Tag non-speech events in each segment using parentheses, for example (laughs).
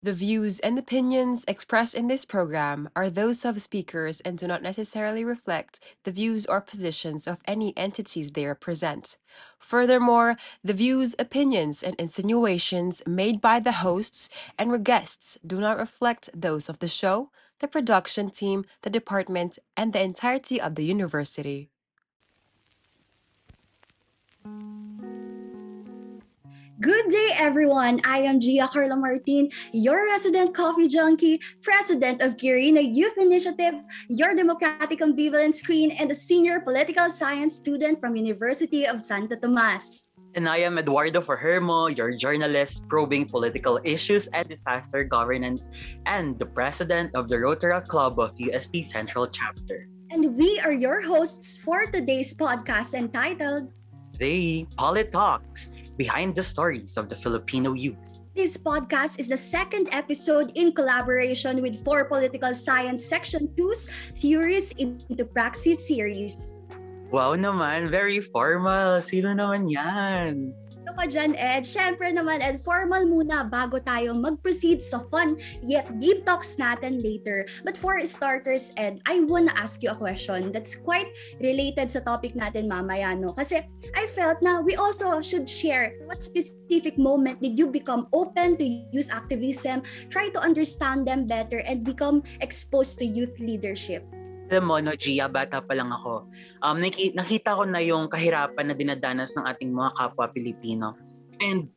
The views and opinions expressed in this program are those of speakers and do not necessarily reflect the views or positions of any entities they represent. Furthermore, the views, opinions, and insinuations made by the hosts and guests do not reflect those of the show, the production team, the department, and the entirety of the university. Good day, everyone. I am Gia Carla Martin, your resident coffee junkie, president of Kirina Youth Initiative, your democratic ambivalence queen, and a senior political science student from University of Santo Tomas. And I am Eduardo Ferhermo, your journalist probing political issues and disaster governance, and the president of the Rotary Club of UST Central Chapter. And we are your hosts for today's podcast entitled The Politalks behind the stories of the Filipino youth. This podcast is the second episode in collaboration with For Political Science Section 2's Theories into Praxis series. Wow naman, very formal. Sino naman yan? Ito ka dyan, Ed. Siyempre naman, Ed, formal muna bago tayo mag-proceed sa fun yet deep talks natin later. But for starters, Ed, I wanna ask you a question that's quite related sa topic natin mamaya, no? Kasi I felt na we also should share what specific moment did you become open to youth activism, try to understand them better, and become exposed to youth leadership. Alam mo, no, Gia, bata pa lang ako, um, nakita, ko na yung kahirapan na dinadanas ng ating mga kapwa Pilipino. And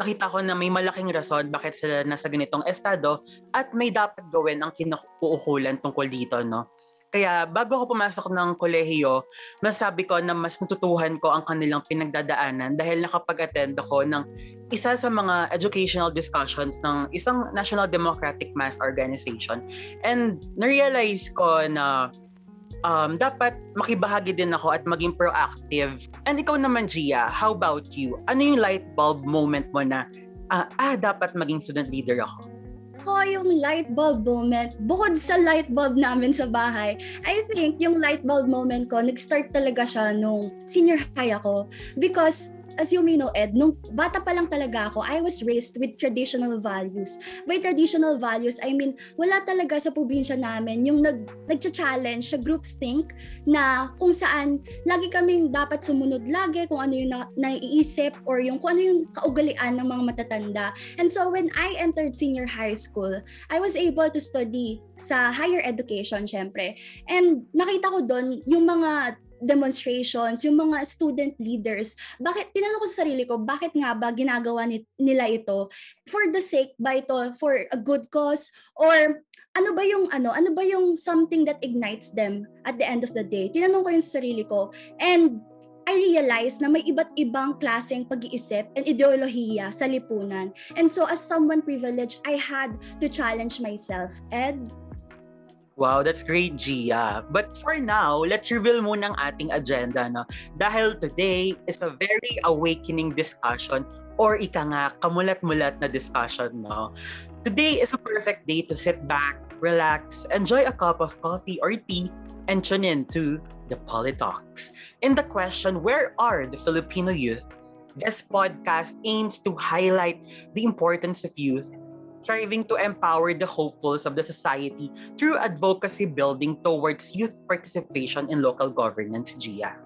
nakita ko na may malaking rason bakit sila nasa ganitong estado at may dapat gawin ang kinukuukulan tungkol dito, no? Kaya bago ako pumasok ng kolehiyo, masabi ko na mas natutuhan ko ang kanilang pinagdadaanan dahil nakapag-attend ako ng isa sa mga educational discussions ng isang National Democratic Mass Organization. And na-realize ko na um, dapat makibahagi din ako at maging proactive. And ikaw naman, Gia, how about you? Ano yung light bulb moment mo na, ah, ah dapat maging student leader ako? Ko yung light bulb moment, bukod sa light bulb namin sa bahay, I think yung light bulb moment ko, nag-start talaga siya nung senior high ako. Because as you may know, Ed, nung bata pa lang talaga ako, I was raised with traditional values. By traditional values, I mean, wala talaga sa probinsya namin yung nag, nag-challenge sa group think na kung saan lagi kaming dapat sumunod lagi kung ano yung na, naiisip or yung kung ano yung kaugalian ng mga matatanda. And so when I entered senior high school, I was able to study sa higher education, syempre. And nakita ko doon yung mga demonstrations, yung mga student leaders, bakit, tinanong ko sa sarili ko, bakit nga ba ginagawa ni, nila ito? For the sake ba ito, for a good cause? Or ano ba yung ano, ano ba yung something that ignites them at the end of the day? Tinanong ko yung sarili ko. And I realized na may iba't ibang klaseng pag-iisip and ideolohiya sa lipunan. And so as someone privileged, I had to challenge myself. Ed, Wow, that's great, Gia. But for now, let's reveal muna ang ating agenda. No? Dahil today is a very awakening discussion or ika nga, kamulat-mulat na discussion. No? Today is a perfect day to sit back, relax, enjoy a cup of coffee or tea, and tune in to the Politalks. In the question, where are the Filipino youth? This podcast aims to highlight the importance of youth striving to empower the hopefuls of the society through advocacy building towards youth participation in local governance, Gia.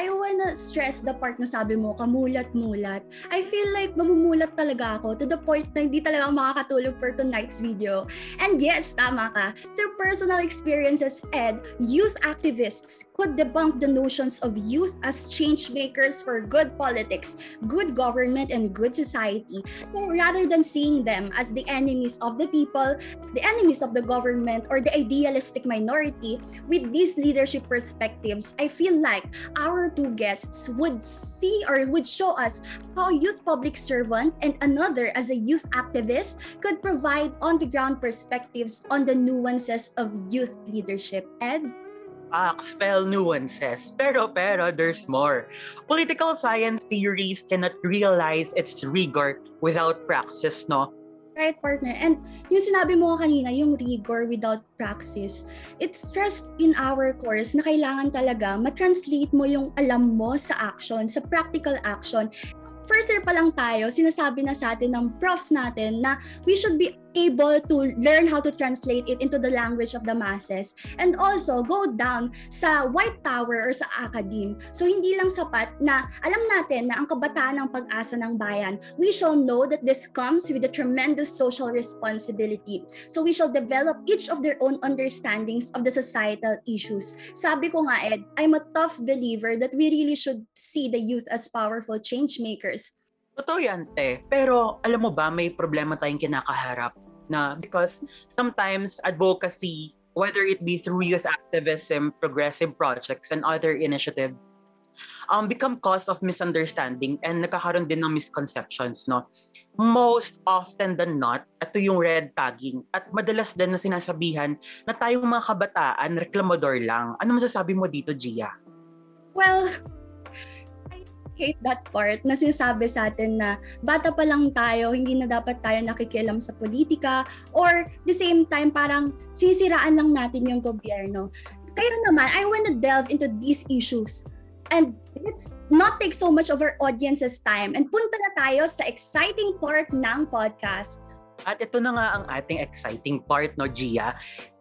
I wanna stress the part na sabi mo, kamulat-mulat. I feel like mamumulat talaga ako to the point na hindi talaga makakatulog for tonight's video. And yes, tama ka. Through personal experiences, Ed, youth activists could debunk the notions of youth as change makers for good politics, good government, and good society. So rather than seeing them as the enemies of the people, the enemies of the government, or the idealistic minority, with these leadership perspectives, I feel like our two guests would see or would show us how youth public servant and another as a youth activist could provide on-the-ground perspectives on the nuances of youth leadership. Ed? Pack, spell nuances. Pero, pero, there's more. Political science theories cannot realize its rigor without praxis, no? Right, partner. And yung sinabi mo kanina, yung rigor without praxis, it's stressed in our course na kailangan talaga matranslate mo yung alam mo sa action, sa practical action first year pa lang tayo, sinasabi na sa atin ng profs natin na we should be able to learn how to translate it into the language of the masses and also go down sa White Tower or sa academe. So hindi lang sapat na alam natin na ang kabataan ng pag-asa ng bayan, we shall know that this comes with a tremendous social responsibility. So we shall develop each of their own understandings of the societal issues. Sabi ko nga Ed, I'm a tough believer that we really should see the youth as powerful change makers Totoo yan, te. Pero alam mo ba, may problema tayong kinakaharap na because sometimes advocacy, whether it be through youth activism, progressive projects, and other initiatives, um, become cause of misunderstanding and nagkakaroon din ng misconceptions, no? Most often than not, ito yung red tagging at madalas din na sinasabihan na tayong mga kabataan, reklamador lang. Ano masasabi mo dito, Gia? Well, hate that part na sinasabi sa atin na bata pa lang tayo, hindi na dapat tayo nakikialam sa politika or the same time parang sinisiraan lang natin yung gobyerno. Kaya naman, I want to delve into these issues and let's not take so much of our audience's time and punta na tayo sa exciting part ng podcast. At ito na nga ang ating exciting part, no, Gia.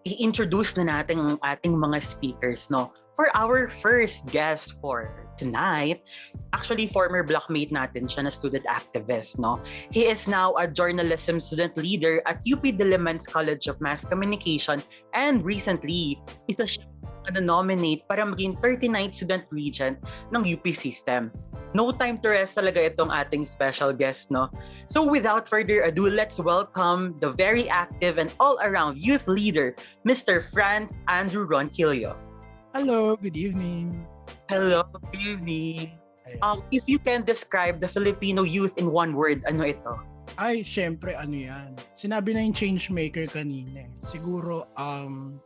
I-introduce na natin ang ating mga speakers, no? For our first guest for tonight, actually former blockmate natin siya na student activist, no? He is now a journalism student leader at UP Diliman's College of Mass Communication and recently, isa siya na nominate para maging 39th student regent ng UP system. No time to rest talaga itong ating special guest, no? So without further ado, let's welcome the very active and all-around youth leader, Mr. Franz Andrew Ronquillo. Hello, good evening. Hello, good evening. Um, if you can describe the Filipino youth in one word, ano ito? Ay, syempre, ano yan? Sinabi na yung change maker kanina. eh. Siguro, um,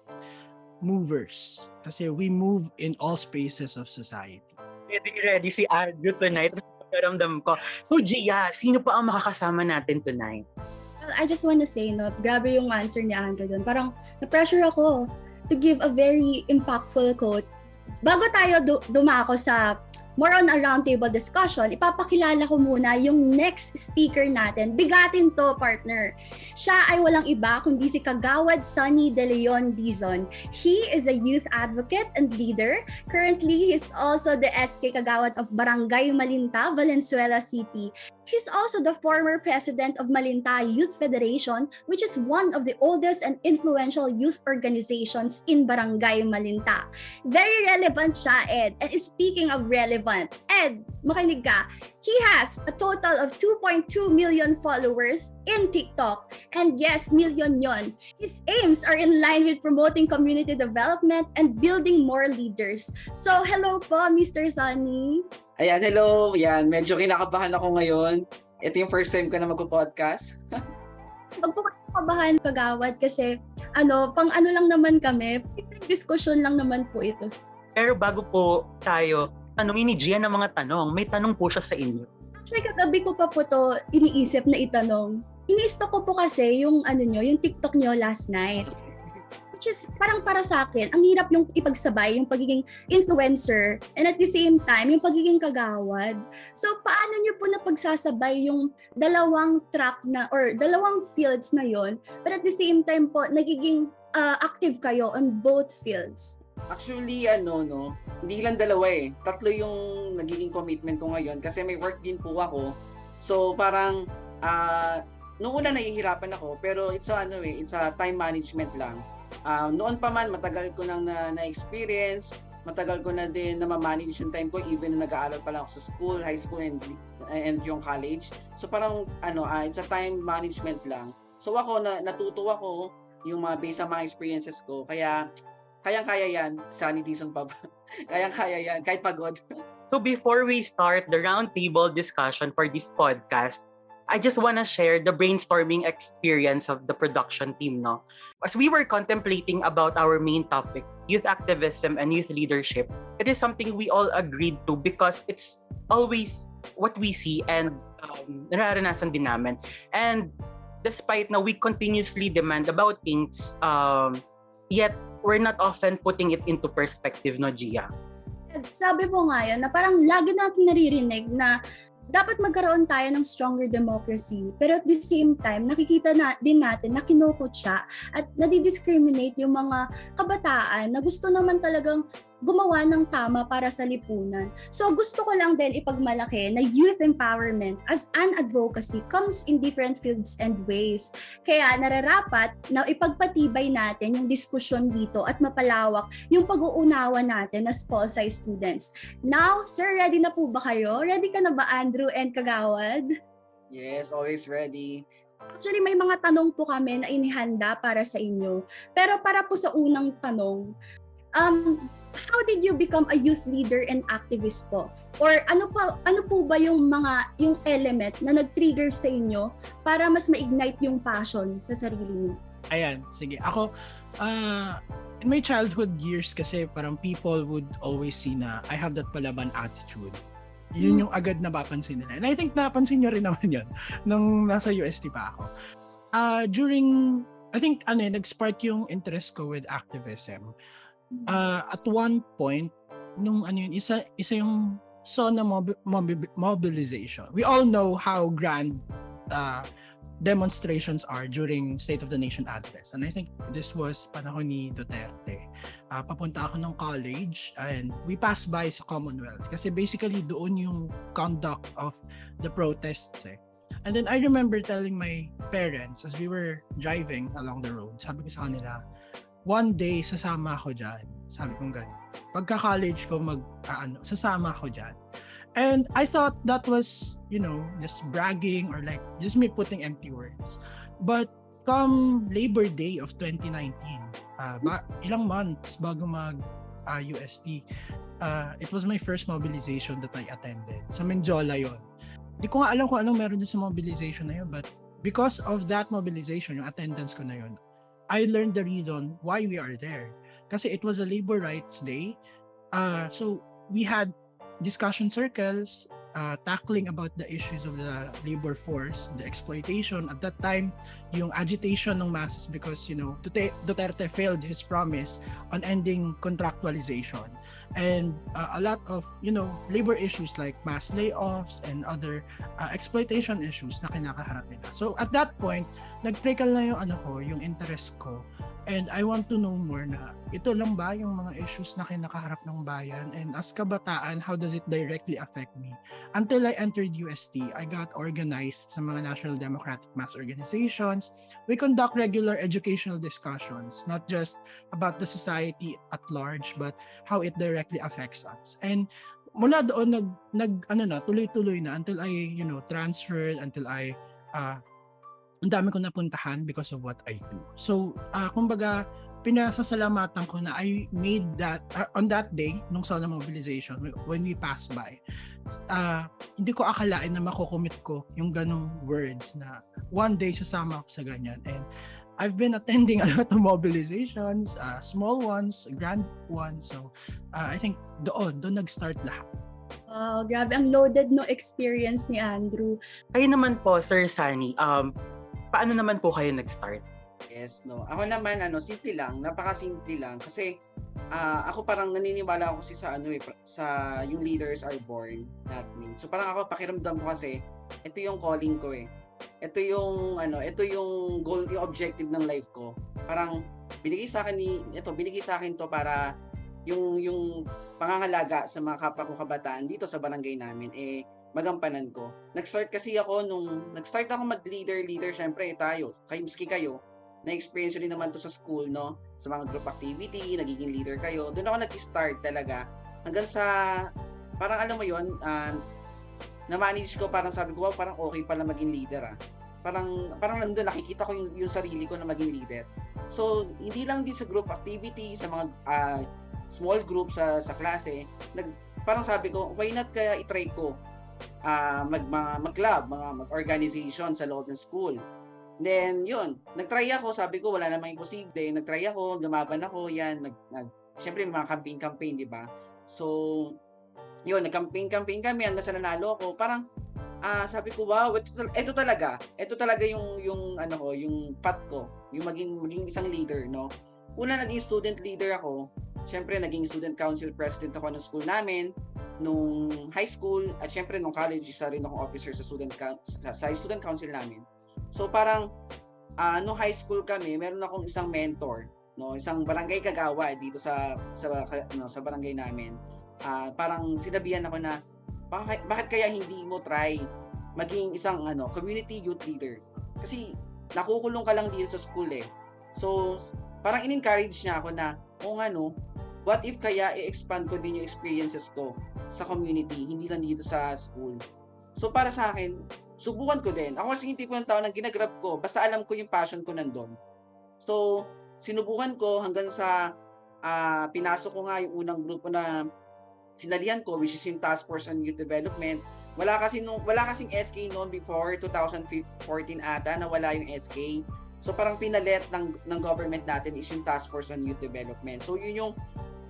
movers. Kasi we move in all spaces of society. Ready, ready si Andrew tonight. Karamdam ko. So, Gia, sino pa ang makakasama natin tonight? Well, I just want to say, no, grabe yung answer ni Andrew doon. Parang na-pressure ako to give a very impactful quote. Bago tayo du- dumako sa more on a roundtable discussion, ipapakilala ko muna yung next speaker natin. Bigatin to, partner. Siya ay walang iba kundi si Kagawad Sunny De Leon Dizon. He is a youth advocate and leader. Currently, he's also the SK Kagawad of Barangay Malinta, Valenzuela City. He's also the former president of Malinta Youth Federation, which is one of the oldest and influential youth organizations in Barangay Malinta. Very relevant siya, Ed. And speaking of relevant, Ed, makinig ka. He has a total of 2.2 million followers in TikTok. And yes, million yon. His aims are in line with promoting community development and building more leaders. So, hello po, Mr. Sunny. Ayan, hello. Yan, medyo kinakabahan ako ngayon. Ito yung first time ko na magpo-podcast. (laughs) Huwag po kayo kabahan kagawad kasi ano, pang ano lang naman kami, discussion lang naman po ito. Pero bago po tayo, tanongin ni Gia ng mga tanong, may tanong po siya sa inyo. Actually, kagabi ko pa po to iniisip na itanong. Iniisto ko po kasi yung ano nyo, yung TikTok nyo last night. Which is parang para sa akin, ang hirap yung ipagsabay, yung pagiging influencer and at the same time, yung pagiging kagawad. So, paano nyo po napagsasabay yung dalawang track na or dalawang fields na yon but at the same time po, nagiging uh, active kayo on both fields? Actually, ano, no, hindi lang dalawa eh. Tatlo yung nagiging commitment ko ngayon kasi may work din po ako. So, parang, ah, noong una nahihirapan ako, pero it's a, ano eh, it's a time management lang. Ah, noon pa man, matagal ko nang na, na-experience, matagal ko na din na ma-manage yung time ko even na nag-aaral pa lang ako sa school, high school and and yung college. So parang ano, ah, it's a time management lang. So ako na natuto ako yung mga based sa mga experiences ko. Kaya kayang-kaya yan. Sunny Dizon pa ba? (laughs) kayang-kaya yan. Kahit pagod. (laughs) So before we start the roundtable discussion for this podcast, I just want to share the brainstorming experience of the production team, no? As we were contemplating about our main topic, youth activism and youth leadership, it is something we all agreed to because it's always what we see and um, nararanasan din namin. And despite na we continuously demand about things, um, yet we're not often putting it into perspective, no, Gia? Sabi mo nga yun, na parang lagi natin naririnig na dapat magkaroon tayo ng stronger democracy. Pero at the same time, nakikita na din natin na kinukot siya at nadidiscriminate yung mga kabataan na gusto naman talagang gumawa ng tama para sa lipunan. So gusto ko lang din ipagmalaki na youth empowerment as an advocacy comes in different fields and ways. Kaya nararapat na ipagpatibay natin yung diskusyon dito at mapalawak yung pag-uunawa natin as Pulsai students. Now, sir, ready na po ba kayo? Ready ka na ba, Andrew and Kagawad? Yes, always ready. Actually, may mga tanong po kami na inihanda para sa inyo. Pero para po sa unang tanong, um, how did you become a youth leader and activist po? Or ano pa ano po ba yung mga yung element na nag-trigger sa inyo para mas ma-ignite yung passion sa sarili niyo? Ayan, sige. Ako, uh, in my childhood years kasi parang people would always see na I have that palaban attitude. Yun Hmm. yung agad napapansin nila. And I think napansin nyo rin (laughs) naman yun nung nasa UST pa ako. Uh, during, I think, ano eh, nag-spark yung interest ko with activism. Uh, at one point, nung ano yun, isa, isa yung SONA mob- mob- mobilization. We all know how grand uh, demonstrations are during State of the Nation address. And I think this was panahon ni Duterte. Uh, papunta ako ng college and we passed by sa Commonwealth kasi basically doon yung conduct of the protests eh. And then I remember telling my parents as we were driving along the road, sabi ko sa kanila, one day sasama ako dyan. Sabi kong gano'n. Pagka-college ko mag, ah, ano, sasama ako dyan. And I thought that was, you know, just bragging or like just me putting empty words. But come Labor Day of 2019, uh, ba- ilang months bago mag uh, UST, uh, it was my first mobilization that I attended. Sa Menjola yon. Di ko nga alam kung anong meron din sa mobilization na yun, but because of that mobilization, yung attendance ko na yun, I learned the reason why we are there. Kasi it was a labor rights day. Uh, so we had discussion circles uh, tackling about the issues of the labor force, the exploitation. At that time, yung agitation ng masses because, you know, Dute- Duterte failed his promise on ending contractualization. And uh, a lot of, you know, labor issues like mass layoffs and other uh, exploitation issues na kinakaharap nila. So at that point, nag-trickle na yung ano ko, yung interest ko. And I want to know more na ito lang ba yung mga issues na kinakaharap ng bayan and as kabataan, how does it directly affect me? Until I entered UST, I got organized sa mga National Democratic Mass Organizations. We conduct regular educational discussions, not just about the society at large, but how it directly affects us. And mula doon nag nag ano na tuloy-tuloy na until I you know transferred until I uh, ang dami ko napuntahan because of what I do. So, uh, kumbaga, pinasasalamatan ko na I made that, uh, on that day, nung sauna mobilization, when we passed by, uh, hindi ko akalain na makukumit ko yung ganong words na one day sasama ako sa ganyan. And I've been attending a lot of mobilizations, uh, small ones, grand ones. So, uh, I think doon, doon nag-start lahat. Wow, grabe ang loaded no experience ni Andrew. Kayo naman po, Sir Sunny, um, paano naman po kayo nag-start? Yes, no. Ako naman ano, simple lang, napaka-simple lang kasi ah, ako parang naniniwala ako kasi sa ano eh, sa yung leaders are born, not me. So parang ako pakiramdam ko kasi ito yung calling ko eh. Ito yung ano, ito yung goal, yung objective ng life ko. Parang binigay sa akin ni ito, binigay sa akin to para yung yung pangangalaga sa mga kapwa ko kabataan dito sa barangay namin eh magampanan ko. Nag-start kasi ako nung nag-start ako mag-leader, leader syempre tayo, kayo miski kayo na-experience rin naman to sa school, no? Sa mga group activity, nagiging leader kayo. Doon ako nag-start talaga. Hanggang sa, parang alam mo yon uh, na-manage ko, parang sabi ko, wow, parang okay pala maging leader, ah. Parang, parang nandun, nakikita ko yung, yung sarili ko na maging leader. So, hindi lang din sa group activity, sa mga uh, small group sa, sa klase, nag, parang sabi ko, why not kaya itry ko uh, mag, mga, mag-club, mga mag-organization sa loob ng school Then, yun, nagtry ako, sabi ko, wala namang imposible. Nagtry ako, lumaban ako, yan, nag, nag syempre, mga campaign-campaign, di ba? So, yun, nag-campaign-campaign kami, hanggang sa nanalo ako. Parang, ah, sabi ko, wow, ito, ito talaga, ito talaga yung, yung, ano ko, yung path ko, yung maging, maging isang leader, no? Una, naging student leader ako. Syempre, naging student council president ako ng school namin. Nung high school at syempre nung college isa rin akong officer sa student sa, student council namin. So parang ah nung high school kami, meron akong isang mentor, no, isang barangay kagawa dito sa sa ano, sa barangay namin. Ah parang sinabihan ako na bakit, kaya hindi mo try maging isang ano community youth leader? Kasi nakukulong ka lang dito sa school eh. So parang in-encourage niya ako na o nga no, what if kaya i-expand ko din yung experiences ko sa community, hindi lang dito sa school. So para sa akin, subukan ko din. Ako kasi yung tipo ng tao na ginagrab ko, basta alam ko yung passion ko nandun. So, sinubukan ko hanggang sa ah, pinasok ko nga yung unang grupo na sinalihan ko, which is yung Task Force on Youth Development. Wala kasi nung wala kasing SK noon before 2014 ata na wala yung SK. So parang pinalit ng ng government natin is yung Task Force on Youth Development. So yun yung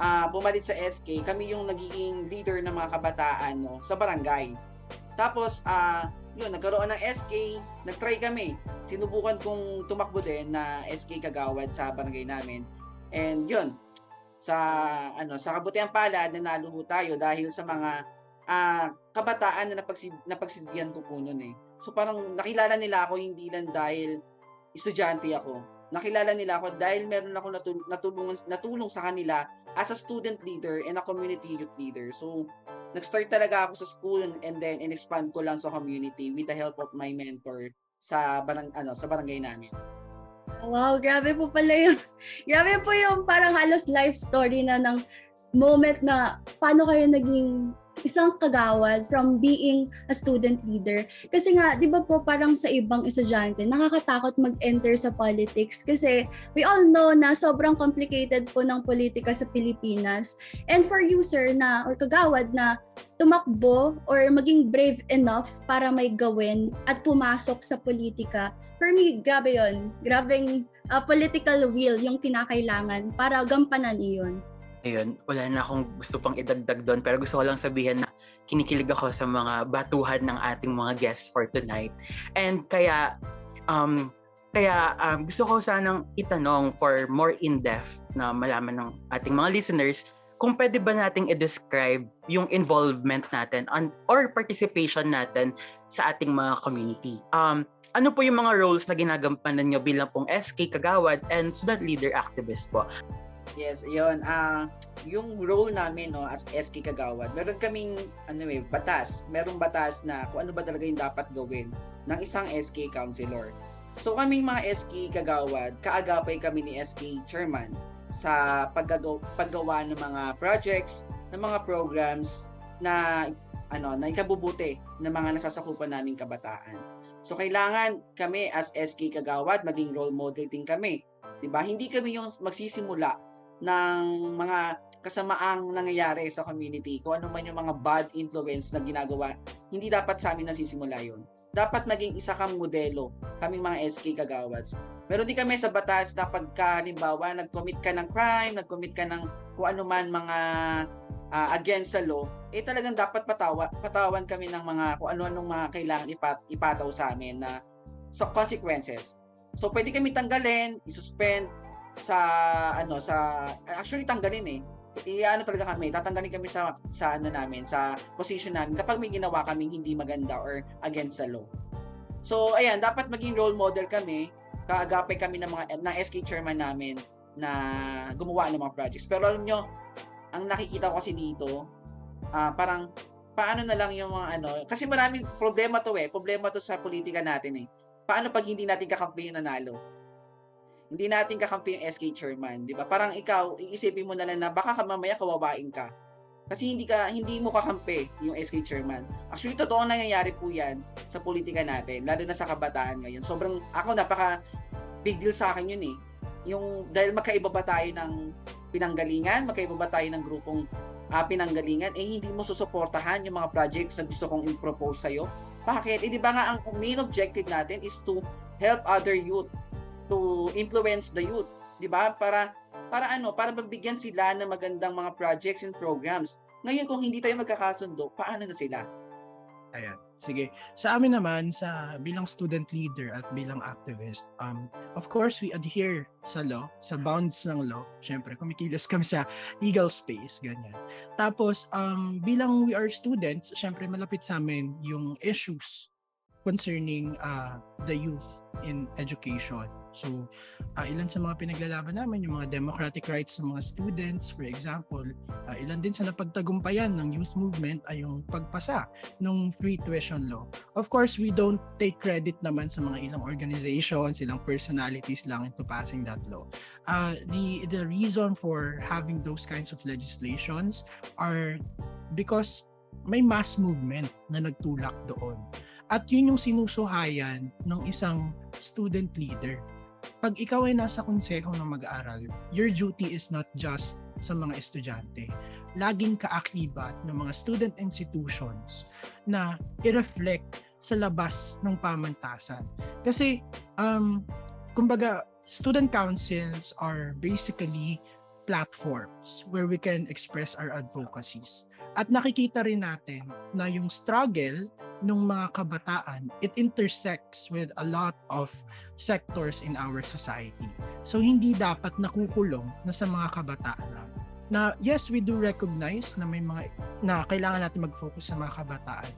ah bumalit sa SK, kami yung nagiging leader ng mga kabataan no sa barangay. Tapos ah yun, nagkaroon ng SK, nagtry kami. Sinubukan kong tumakbo din na SK kagawad sa barangay namin. And yun, sa ano sa kabutihan pala nanalo tayo dahil sa mga ah, kabataan na napagsid napagsilbihan ko po noon eh. So parang nakilala nila ako hindi lang dahil estudyante ako. Nakilala nila ako dahil meron ako natul- natulungan natulong sa kanila as a student leader and a community youth leader. So nag-start talaga ako sa school and, then in-expand ko lang sa community with the help of my mentor sa barang ano sa barangay namin. Wow, grabe po pala yun. (laughs) Grabe po yung parang halos life story na ng moment na paano kayo naging isang kagawad from being a student leader. Kasi nga, di ba po parang sa ibang estudyante, nakakatakot mag-enter sa politics kasi we all know na sobrang complicated po ng politika sa Pilipinas. And for you, sir, na, or kagawad na tumakbo or maging brave enough para may gawin at pumasok sa politika, for me, grabe yon Grabing uh, political will yung kinakailangan para gampanan iyon. Ayun, wala na akong gusto pang idagdag doon pero gusto ko lang sabihin na kinikilig ako sa mga batuhan ng ating mga guests for tonight. And kaya um kaya um, gusto ko sanang itanong for more in-depth na malaman ng ating mga listeners kung pwede ba nating i-describe yung involvement natin on, or participation natin sa ating mga community. Um, ano po yung mga roles na ginagampanan nyo bilang pong SK Kagawad and Student Leader Activist po? Yes, yun. Ah, yung role namin no as SK Kagawad, meron kaming ano eh, batas. Merong batas na kung ano ba talaga yung dapat gawin ng isang SK counselor. So kaming mga SK Kagawad, kaagapay kami ni SK chairman sa paggagaw, paggawa ng mga projects, ng mga programs na ano, na ikabubuti ng mga nasasakupan naming kabataan. So kailangan kami as SK Kagawad maging role model din kami. 'Di ba? Hindi kami yung magsisimula ng mga kasamaang nangyayari sa community, kung ano man yung mga bad influence na ginagawa, hindi dapat sa amin nasisimula yun. Dapat maging isa kang modelo, kaming mga SK kagawads. Meron din kami sa batas na pagka halimbawa nag-commit ka ng crime, nag-commit ka ng kung ano man mga uh, against sa law, eh talagang dapat patawa, patawan kami ng mga kung ano-anong mga kailangan ipat, ipataw sa amin na sa consequences. So pwede kami tanggalin, isuspend, sa ano sa actually tanggalin eh i-ano talaga kami, tatanggalin kami sa sa ano namin, sa position namin kapag may ginawa kaming hindi maganda or against the law. So ayan, dapat maging role model kami, kaagapay kami ng mga ng SK chairman namin na gumawa ng mga projects. Pero alam nyo, ang nakikita ko kasi dito, uh, parang paano na lang yung mga ano, kasi maraming problema to eh, problema to sa politika natin eh. Paano pag hindi natin kakampi yung nanalo? Hindi natin kakampi yung SK chairman, 'di ba? Parang ikaw, iisipin mo na lang na baka ka mamaya kawawain ka. Kasi hindi ka hindi mo kakampi yung SK chairman. Actually, totoo nangyayari po 'yan sa politika natin, lalo na sa kabataan ngayon. Sobrang ako napaka big deal sa akin 'yun eh. Yung dahil magkaiba ba tayo ng pinanggalingan, magkaiba ba tayo ng grupong uh, pinanggalingan, eh hindi mo susuportahan yung mga projects na gusto kong i-propose sa'yo. Bakit? Eh di ba nga ang main objective natin is to help other youth to influence the youth, 'di ba? Para para ano, para mabigyan sila ng magandang mga projects and programs. Ngayon kung hindi tayo magkakasundo, paano na sila? Ayan. Sige. Sa amin naman, sa bilang student leader at bilang activist, um, of course, we adhere sa law, sa bounds ng law. Siyempre, kumikilos kami sa legal space, ganyan. Tapos, um, bilang we are students, siyempre, malapit sa amin yung issues concerning uh, the youth in education. So, uh, ilan sa mga pinaglalaban namin, yung mga democratic rights ng mga students, for example, uh, ilan din sa napagtagumpayan ng youth movement ay yung pagpasa ng free tuition law. Of course, we don't take credit naman sa mga ilang organizations, ilang personalities lang into passing that law. Uh, the, the reason for having those kinds of legislations are because may mass movement na nagtulak doon. At yun yung sinusuhayan ng isang student leader pag ikaw ay nasa konseho ng mag-aaral, your duty is not just sa mga estudyante. Laging kaakibat ng mga student institutions na i-reflect sa labas ng pamantasan. Kasi, um, kumbaga, student councils are basically platforms where we can express our advocacies. At nakikita rin natin na yung struggle ng mga kabataan, it intersects with a lot of sectors in our society. So hindi dapat nakukulong na sa mga kabataan lang. Na yes, we do recognize na may mga na kailangan natin mag-focus sa mga kabataan.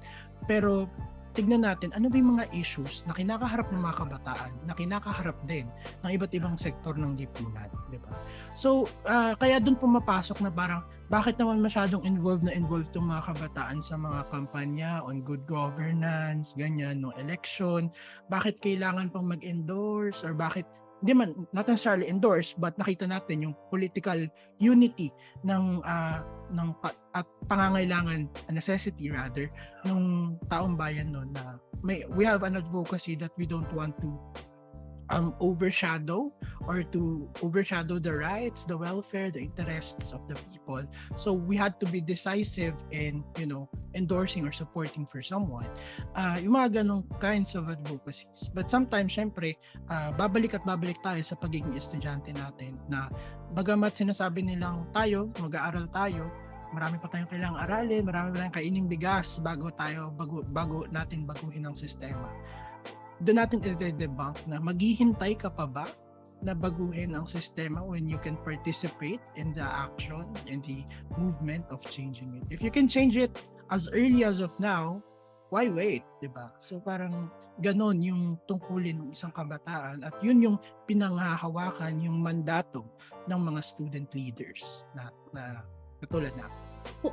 Pero tignan natin ano ba yung mga issues na kinakaharap ng mga kabataan, na kinakaharap din ng iba't ibang sektor ng lipunan, di ba? So, uh, kaya doon pumapasok na parang bakit naman masyadong involved na involved tong mga kabataan sa mga kampanya on good governance, ganyan, no election, bakit kailangan pang mag-endorse or bakit hindi man not necessarily endorse but nakita natin yung political unity ng uh, ng at pangangailangan necessity rather ng taong bayan noon na may we have an advocacy that we don't want to um, overshadow or to overshadow the rights, the welfare, the interests of the people. So we had to be decisive in, you know, endorsing or supporting for someone. Uh, yung mga ganong kinds of advocacies. But sometimes, syempre, uh, babalik at babalik tayo sa pagiging estudyante natin na bagamat sinasabi nilang tayo, mag-aaral tayo, marami pa tayong kailangang aralin, marami pa tayong kaining bigas bago tayo, bago, bago natin baguhin ang sistema doon natin i-debunk na maghihintay ka pa ba na baguhin ang sistema when you can participate in the action and the movement of changing it. If you can change it as early as of now, why wait, 'di ba? So parang ganon yung tungkulin ng isang kabataan at yun yung pinanghahawakan yung mandato ng mga student leaders na na katulad na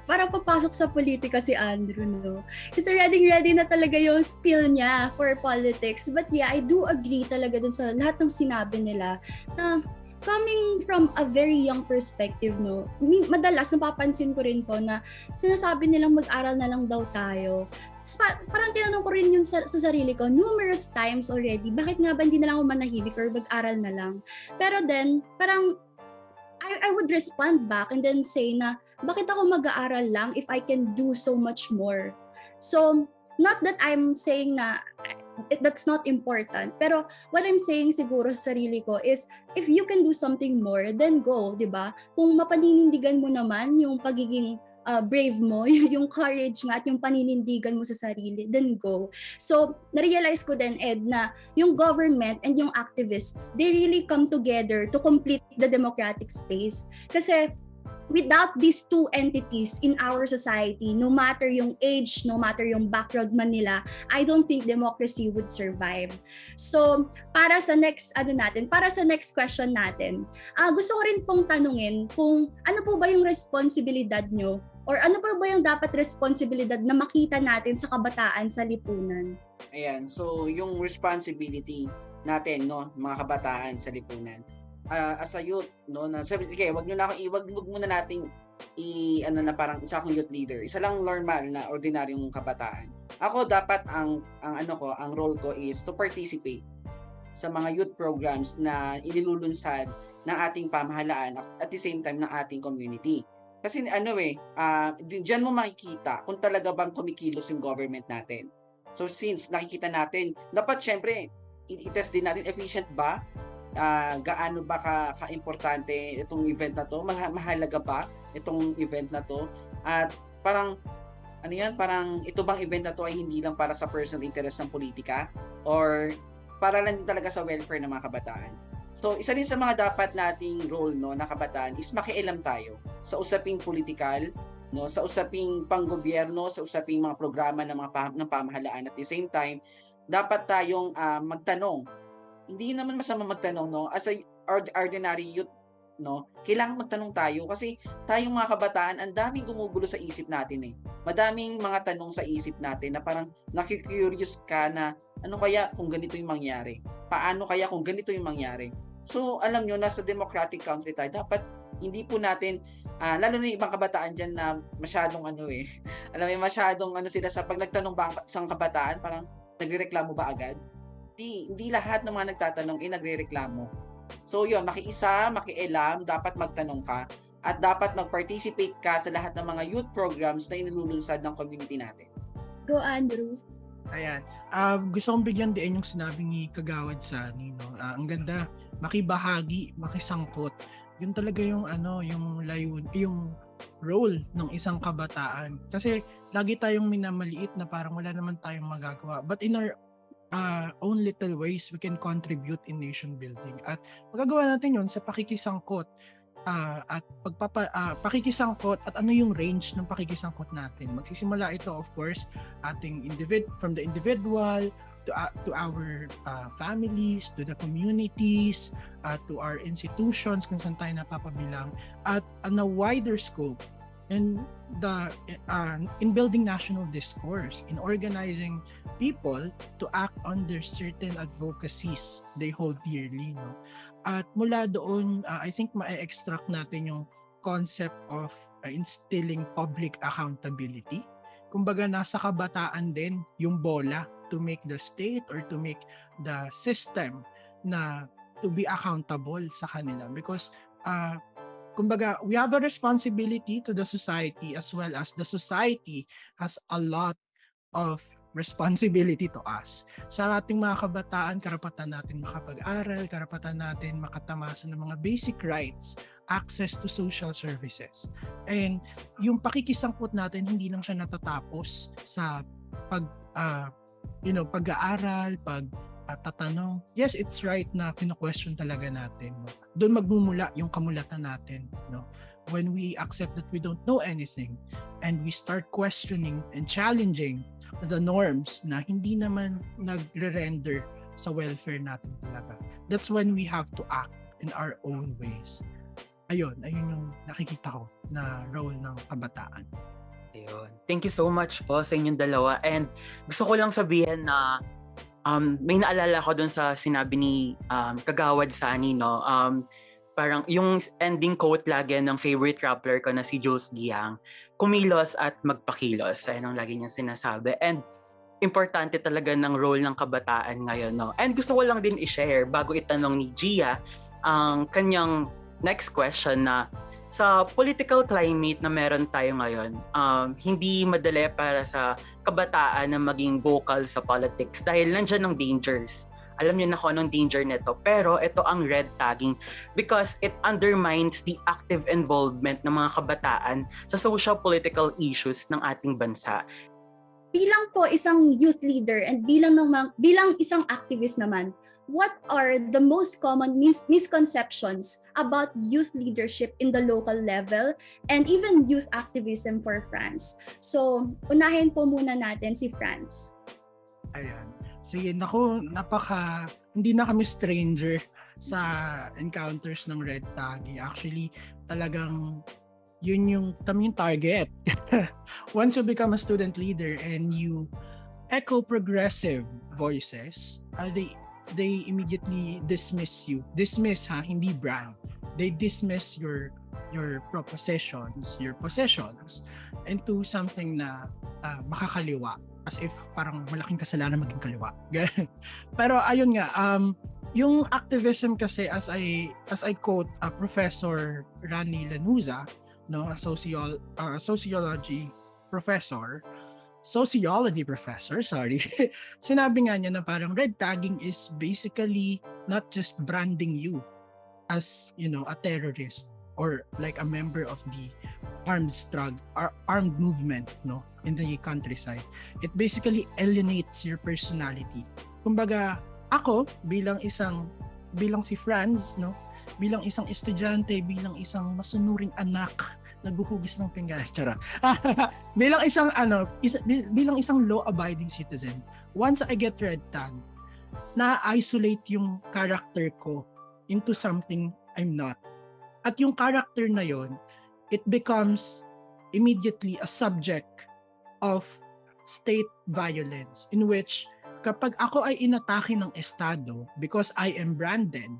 para papasok sa politika si Andrew, no? It's already ready na talaga yung spill niya for politics. But yeah, I do agree talaga dun sa lahat ng sinabi nila na coming from a very young perspective, no, madalas napapansin ko rin po na sinasabi nilang mag-aral na lang daw tayo. parang tinanong ko rin yun sa, sa sarili ko numerous times already, bakit nga ba hindi na lang ako manahimik or mag-aral na lang? Pero then, parang I, I would respond back and then say na, bakit ako mag-aaral lang if I can do so much more? So, not that I'm saying na that's not important. Pero what I'm saying siguro sa sarili ko is if you can do something more, then go, 'di ba? Kung mapaninindigan mo naman yung pagiging uh, brave mo, (laughs) yung courage nga at yung paninindigan mo sa sarili, then go. So, na-realize ko din, Ed, na yung government and yung activists, they really come together to complete the democratic space. Kasi without these two entities in our society, no matter yung age, no matter yung background man nila, I don't think democracy would survive. So, para sa next ano natin, para sa next question natin, uh, gusto ko rin pong tanungin kung ano po ba yung responsibilidad nyo or ano pa ba yung dapat responsibilidad na makita natin sa kabataan sa lipunan? Ayan, so yung responsibility natin, no, mga kabataan sa lipunan. Uh, as a youth, no, na sabi, sige, wag niyo na ako, iwag wag muna nating i ano na parang isa akong youth leader. Isa lang normal na ordinaryong kabataan. Ako dapat ang ang ano ko, ang role ko is to participate sa mga youth programs na inilulunsad ng ating pamahalaan at the same time ng ating community. Kasi ano eh, uh, diyan mo makikita kung talaga bang kumikilos yung government natin. So since nakikita natin, dapat syempre i-test din natin efficient ba? Uh, gaano ba ka ka-importante itong event na to? Mah- mahalaga ba itong event na to? At parang ano yan, parang ito bang event na to ay hindi lang para sa personal interest ng politika or para lang din talaga sa welfare ng mga kabataan. So, isa din sa mga dapat nating role no na kabataan is makialam tayo sa usaping politikal, no, sa usaping panggobyerno, sa usaping mga programa ng mga pam- ng pamahalaan at the same time, dapat tayong uh, magtanong. Hindi naman masama magtanong no as a ordinary youth no, kailangan magtanong tayo kasi tayong mga kabataan, ang daming gumugulo sa isip natin eh. Madaming mga tanong sa isip natin na parang nakikurious ka na ano kaya kung ganito yung mangyari? Paano kaya kung ganito yung mangyari? So, alam nyo, nasa democratic country tayo, dapat hindi po natin, uh, lalo na yung ibang kabataan dyan na masyadong ano eh, (laughs) alam mo, masyadong ano sila sa pag nagtanong ba isang kabataan, parang nagrereklamo ba agad? Hindi, hindi lahat ng mga nagtatanong eh nagrereklamo So yun, makiisa, makialam, dapat magtanong ka at dapat mag-participate ka sa lahat ng mga youth programs na inilulunsad ng community natin. Go Andrew. Ayan. Uh, gusto kong bigyan din yung sinabi ni Kagawad sa Nino. Uh, ang ganda, makibahagi, makisangkot. Yun talaga yung ano, yung layun, yung role ng isang kabataan. Kasi lagi tayong minamaliit na parang wala naman tayong magagawa. But in our uh, own little ways we can contribute in nation building. At magagawa natin yon sa pakikisangkot uh, at pagpapa, uh, pakikisangkot at ano yung range ng pakikisangkot natin. Magsisimula ito of course ating individ from the individual to uh, to our uh, families, to the communities, uh, to our institutions kung saan tayo napapabilang at on a wider scope and the uh, in building national discourse in organizing people to act their certain advocacies they hold dearly no? At mula doon uh, i think ma-extract natin yung concept of uh, instilling public accountability. Kumbaga nasa kabataan din yung bola to make the state or to make the system na to be accountable sa kanila because uh, kumbaga, we have a responsibility to the society as well as the society has a lot of responsibility to us. Sa ating mga kabataan, karapatan natin makapag-aral, karapatan natin makatamasa ng mga basic rights, access to social services. And yung pakikisangkot natin, hindi lang siya natatapos sa pag, uh, you know, pag-aaral, pag at tatanong, yes, it's right na kino-question talaga natin. No? Doon magmumula yung kamulatan natin. No? When we accept that we don't know anything and we start questioning and challenging the norms na hindi naman nagre-render sa welfare natin talaga. That's when we have to act in our own ways. Ayun, ayun yung nakikita ko na role ng kabataan. Ayun. Thank you so much po sa inyong dalawa. And gusto ko lang sabihin na um, may naalala ko dun sa sinabi ni um, Kagawad Sani, no? Um, parang yung ending quote lagi ng favorite rapper ko na si Jules Giang, kumilos at magpakilos. Ayan ang lagi niya sinasabi. And importante talaga ng role ng kabataan ngayon. No? And gusto ko lang din i-share bago itanong ni Gia ang kanyang next question na sa political climate na meron tayo ngayon, um, hindi madali para sa kabataan na maging vocal sa politics dahil nandiyan ng dangers. Alam niyo na kung anong danger nito. Pero ito ang red tagging because it undermines the active involvement ng mga kabataan sa social political issues ng ating bansa bilang po isang youth leader and bilang ng bilang isang activist naman, what are the most common mis- misconceptions about youth leadership in the local level and even youth activism for France? So, unahin po muna natin si France. Ayan. Sige, nako, napaka, hindi na kami stranger sa encounters ng red tagging. Actually, talagang yun yung kami yung target. (laughs) Once you become a student leader and you echo progressive voices, uh, they they immediately dismiss you. Dismiss ha, hindi brand. They dismiss your your propositions, your possessions into something na uh, makakaliwa as if parang malaking kasalanan maging kaliwa. (laughs) Pero ayun nga, um, yung activism kasi as I as I quote a uh, Professor Rani Lanuza, no, a social uh, sociology professor, sociology professor, sorry. (laughs) Sinabi nga niya na parang red tagging is basically not just branding you as, you know, a terrorist or like a member of the armed struggle or armed movement no in the countryside. It basically alienates your personality. Kumbaga ako bilang isang bilang si Franz no bilang isang estudyante bilang isang masunuring anak naghuhugis ng pinggan (laughs) Tara. (laughs) bilang isang ano is, bilang isang law abiding citizen once I get red tag na-isolate yung character ko into something I'm not at yung character na yon it becomes immediately a subject of state violence in which kapag ako ay inatake ng estado because I am branded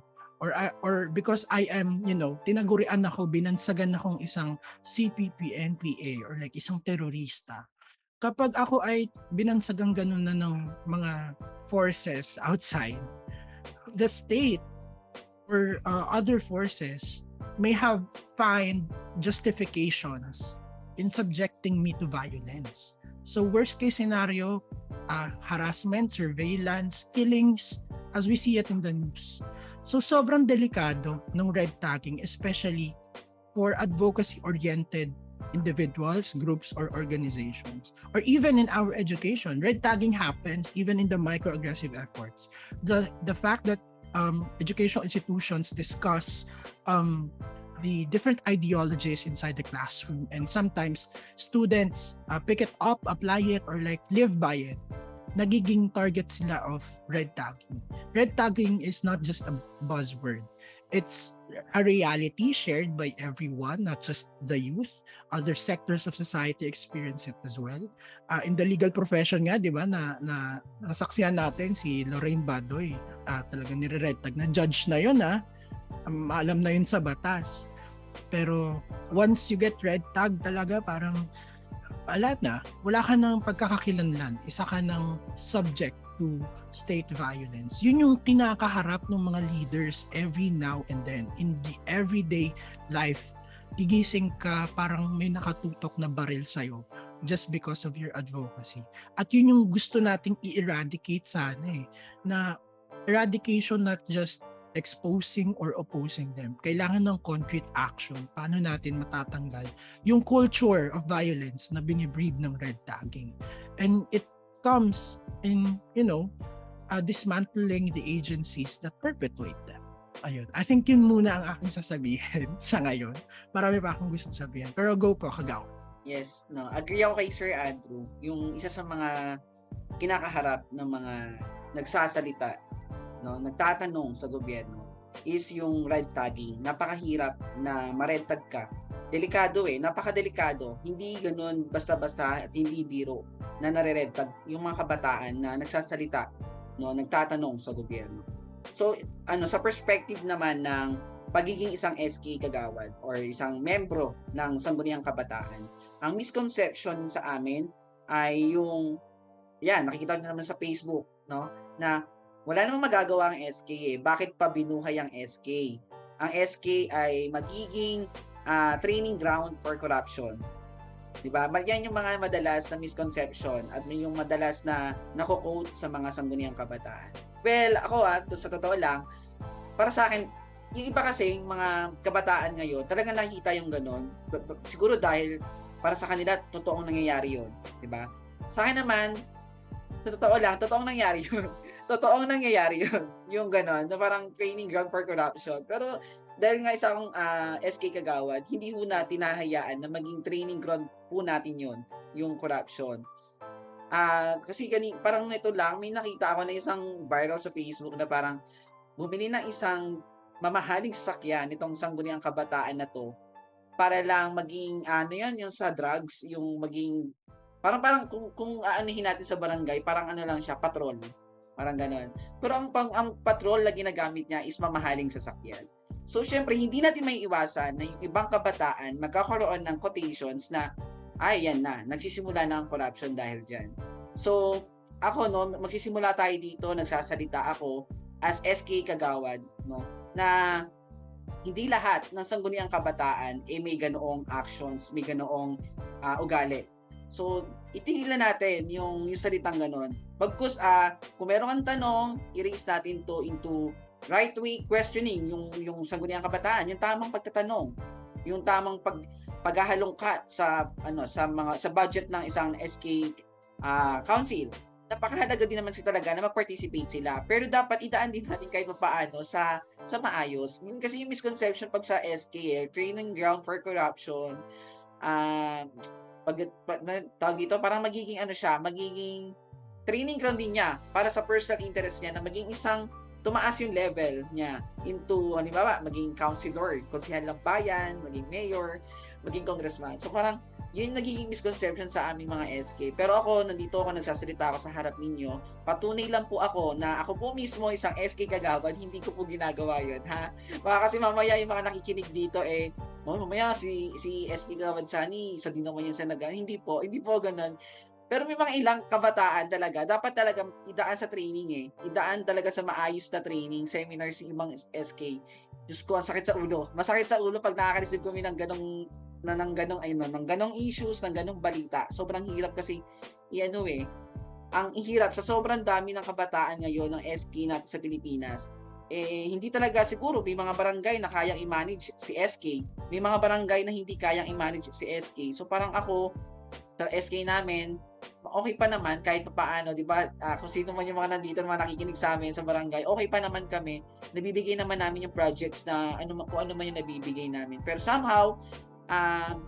or or because I am, you know, tinagurian ako, binansagan akong isang CPP, NPA or like isang terorista. Kapag ako ay binansagan ganun na ng mga forces outside, the state or uh, other forces may have find justifications in subjecting me to violence. So worst case scenario, uh, harassment, surveillance, killings as we see it in the news. So sobrang delikado ng red tagging especially for advocacy-oriented individuals, groups, or organizations. Or even in our education, red tagging happens even in the microaggressive efforts. The, the fact that um, educational institutions discuss um, the different ideologies inside the classroom and sometimes students uh, pick it up apply it or like live by it nagiging target sila of red tagging. Red tagging is not just a buzzword. It's a reality shared by everyone not just the youth. Other sectors of society experience it as well. Uh, in the legal profession nga di ba na, na nasaksihan natin si Lorraine Badoy. Uh, talagang nire-red tag na judge na yon ha um, alam na yun sa batas. Pero once you get red tag talaga parang wala na. Wala ka ng pagkakakilanlan. Isa ka ng subject to state violence. Yun yung kinakaharap ng mga leaders every now and then in the everyday life. Gigising ka parang may nakatutok na baril sa'yo just because of your advocacy. At yun yung gusto nating i-eradicate sana eh. Na eradication not just exposing or opposing them. Kailangan ng concrete action. Paano natin matatanggal yung culture of violence na binibreed ng red tagging. And it comes in, you know, uh, dismantling the agencies that perpetuate them. Ayun. I think yun muna ang aking sasabihin (laughs) sa ngayon. Marami pa akong gustong sabihin. Pero go po, Kagaw. Yes, no. Agree ako kay Sir Andrew. Yung isa sa mga kinakaharap ng mga nagsasalita no, nagtatanong sa gobyerno is yung red tagging. Napakahirap na ma-red tag ka. Delikado eh, napakadelikado. Hindi ganoon basta-basta at hindi biro na nare-red tag yung mga kabataan na nagsasalita, no, nagtatanong sa gobyerno. So, ano sa perspective naman ng pagiging isang SK kagawad or isang membro ng Sangguniang Kabataan, ang misconception sa amin ay yung yan, nakikita nyo naman sa Facebook, no? Na wala namang magagawa ang SK eh. Bakit pa binuhay ang SK? Ang SK ay magiging uh, training ground for corruption. 'Di ba? Yan yung mga madalas na misconception at yung madalas na nako-quote sa mga sangguniang kabataan. Well, ako ah, to, sa totoo lang, para sa akin, yung iba kasi yung mga kabataan ngayon, talagang nakikita yung ganun. Siguro dahil para sa kanila, totoong nangyayari yun. 'di ba? Sa akin naman, sa totoo lang, totoong nangyari yun. (laughs) totoong nangyayari yun. (laughs) Yung ganon, na parang training ground for corruption. Pero dahil nga isang uh, ah, SK Kagawad, hindi ho natin nahayaan na maging training ground po natin yun, yung corruption. Uh, kasi gani, parang nito lang, may nakita ako na isang viral sa Facebook na parang bumili ng isang mamahaling sasakyan nitong sangguniang kabataan na to para lang maging ano yan yung sa drugs yung maging Parang parang kung kung aanihin natin sa barangay, parang ano lang siya, patrol. Parang ganoon. Pero ang pang ang patrol na ginagamit niya is mamahaling sasakyan. So syempre hindi natin may iwasan na yung ibang kabataan magkakaroon ng quotations na ay yan na, nagsisimula na ang corruption dahil diyan. So ako no, magsisimula tayo dito, nagsasalita ako as SK Kagawad no na hindi lahat ng sangguniang kabataan eh may ganoong actions, may ganoong uh, ugali. So, itigil na natin yung, yung salitang ganon. Pagkus, ah, uh, kung meron kang tanong, i-raise natin to into right way questioning, yung, yung sangguniang kabataan, yung tamang pagtatanong, yung tamang pag, paghahalongkat sa ano sa mga sa budget ng isang SK ah, council napakahalaga din naman si talaga na mag-participate sila. Pero dapat idaan din natin kahit paano sa sa maayos. Yun kasi yung misconception pag sa SK, eh, training ground for corruption, ah pag, pag na, tawag dito, parang magiging ano siya, magiging training ground din niya para sa personal interest niya na maging isang tumaas yung level niya into, halimbawa, maging councilor, konsehal ng bayan, maging mayor, maging congressman. So parang yun yung nagiging misconception sa aming mga SK. Pero ako, nandito ako, nagsasalita ako sa harap ninyo. Patunay lang po ako na ako po mismo isang SK kagawad, hindi ko po ginagawa yun, ha? Baka kasi mamaya yung mga nakikinig dito eh, oh, mamaya si, si SK kagawad Sani, isa din naman yan sa nagan. Hindi po, hindi po ganun. Pero may mga ilang kabataan talaga, dapat talaga idaan sa training eh. Idaan talaga sa maayos na training, seminars ibang SK. Diyos ko, ang sakit sa ulo. Masakit sa ulo pag nakaka-receive kami ng ganong na ng ganong ayun ng ganong issues, ng ganong balita. Sobrang hirap kasi iano eh. Ang hirap sa sobrang dami ng kabataan ngayon ng SK natin sa Pilipinas. Eh hindi talaga siguro may mga barangay na kayang i-manage si SK. May mga barangay na hindi kayang i-manage si SK. So parang ako sa SK namin, okay pa naman kahit paano, 'di ba? Uh, kung sino man yung mga nandito na mga nakikinig sa amin sa barangay, okay pa naman kami. Nabibigay naman namin yung projects na ano kung ano man yung nabibigay namin. Pero somehow um,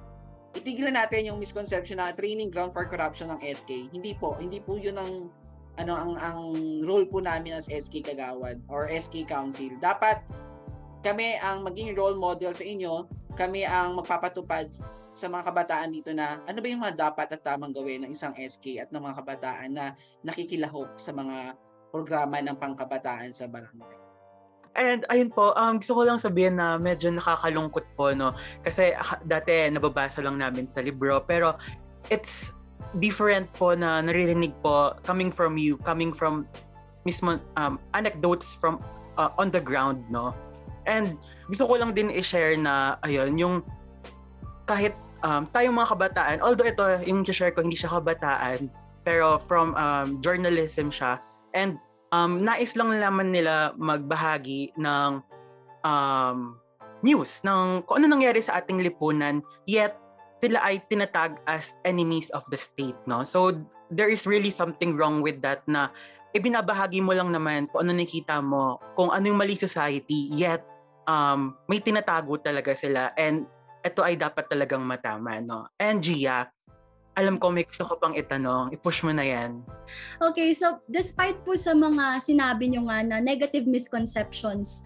itigilan natin yung misconception na training ground for corruption ng SK. Hindi po, hindi po 'yun ang ano ang ang role po namin as SK Kagawad or SK Council. Dapat kami ang maging role model sa inyo, kami ang magpapatupad sa mga kabataan dito na ano ba yung mga dapat at tamang gawin ng isang SK at ng mga kabataan na nakikilahok sa mga programa ng pangkabataan sa barangay. And ayun po, um, gusto ko lang sabihin na medyo nakakalungkot po, no? Kasi uh, dati nababasa lang namin sa libro, pero it's different po na naririnig po coming from you, coming from mismo um, anecdotes from uh, on the ground, no? And gusto ko lang din i-share na, ayun, yung kahit um, tayong mga kabataan, although ito, yung i-share ko, hindi siya kabataan, pero from um, journalism siya, and um, nais lang naman nila magbahagi ng um, news ng kung ano nangyari sa ating lipunan yet sila ay tinatag as enemies of the state no? So there is really something wrong with that na ibinabahagi mo lang naman kung ano nakita mo kung ano yung mali society yet um, may tinatago talaga sila. And ito ay dapat talagang matama no and Gia alam ko may gusto ko pang itanong. I-push mo na yan. Okay, so despite po sa mga sinabi nyo nga na negative misconceptions,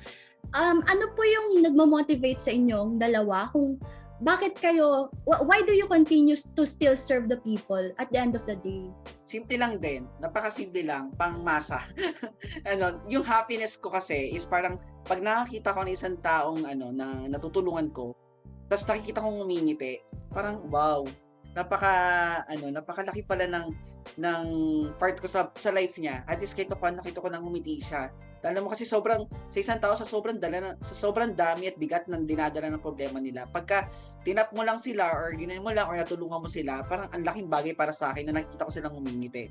um, ano po yung nagmamotivate sa inyong dalawa kung bakit kayo, why do you continue to still serve the people at the end of the day? Simple lang din. Napakasimple lang, pang masa. (laughs) ano, yung happiness ko kasi is parang pag nakakita ko ng isang taong ano, na natutulungan ko, tapos nakikita kong umingiti, parang wow, napaka ano, napakalaki pala ng ng part ko sa sa life niya. At least kahit paano nakita ko nang umiti siya. Alam mo kasi sobrang sa isang tao sa sobrang dala sa sobrang dami at bigat ng dinadala ng problema nila. Pagka tinap mo lang sila or ginawa mo lang or natulungan mo sila, parang ang laking bagay para sa akin na nakita ko silang umingiti.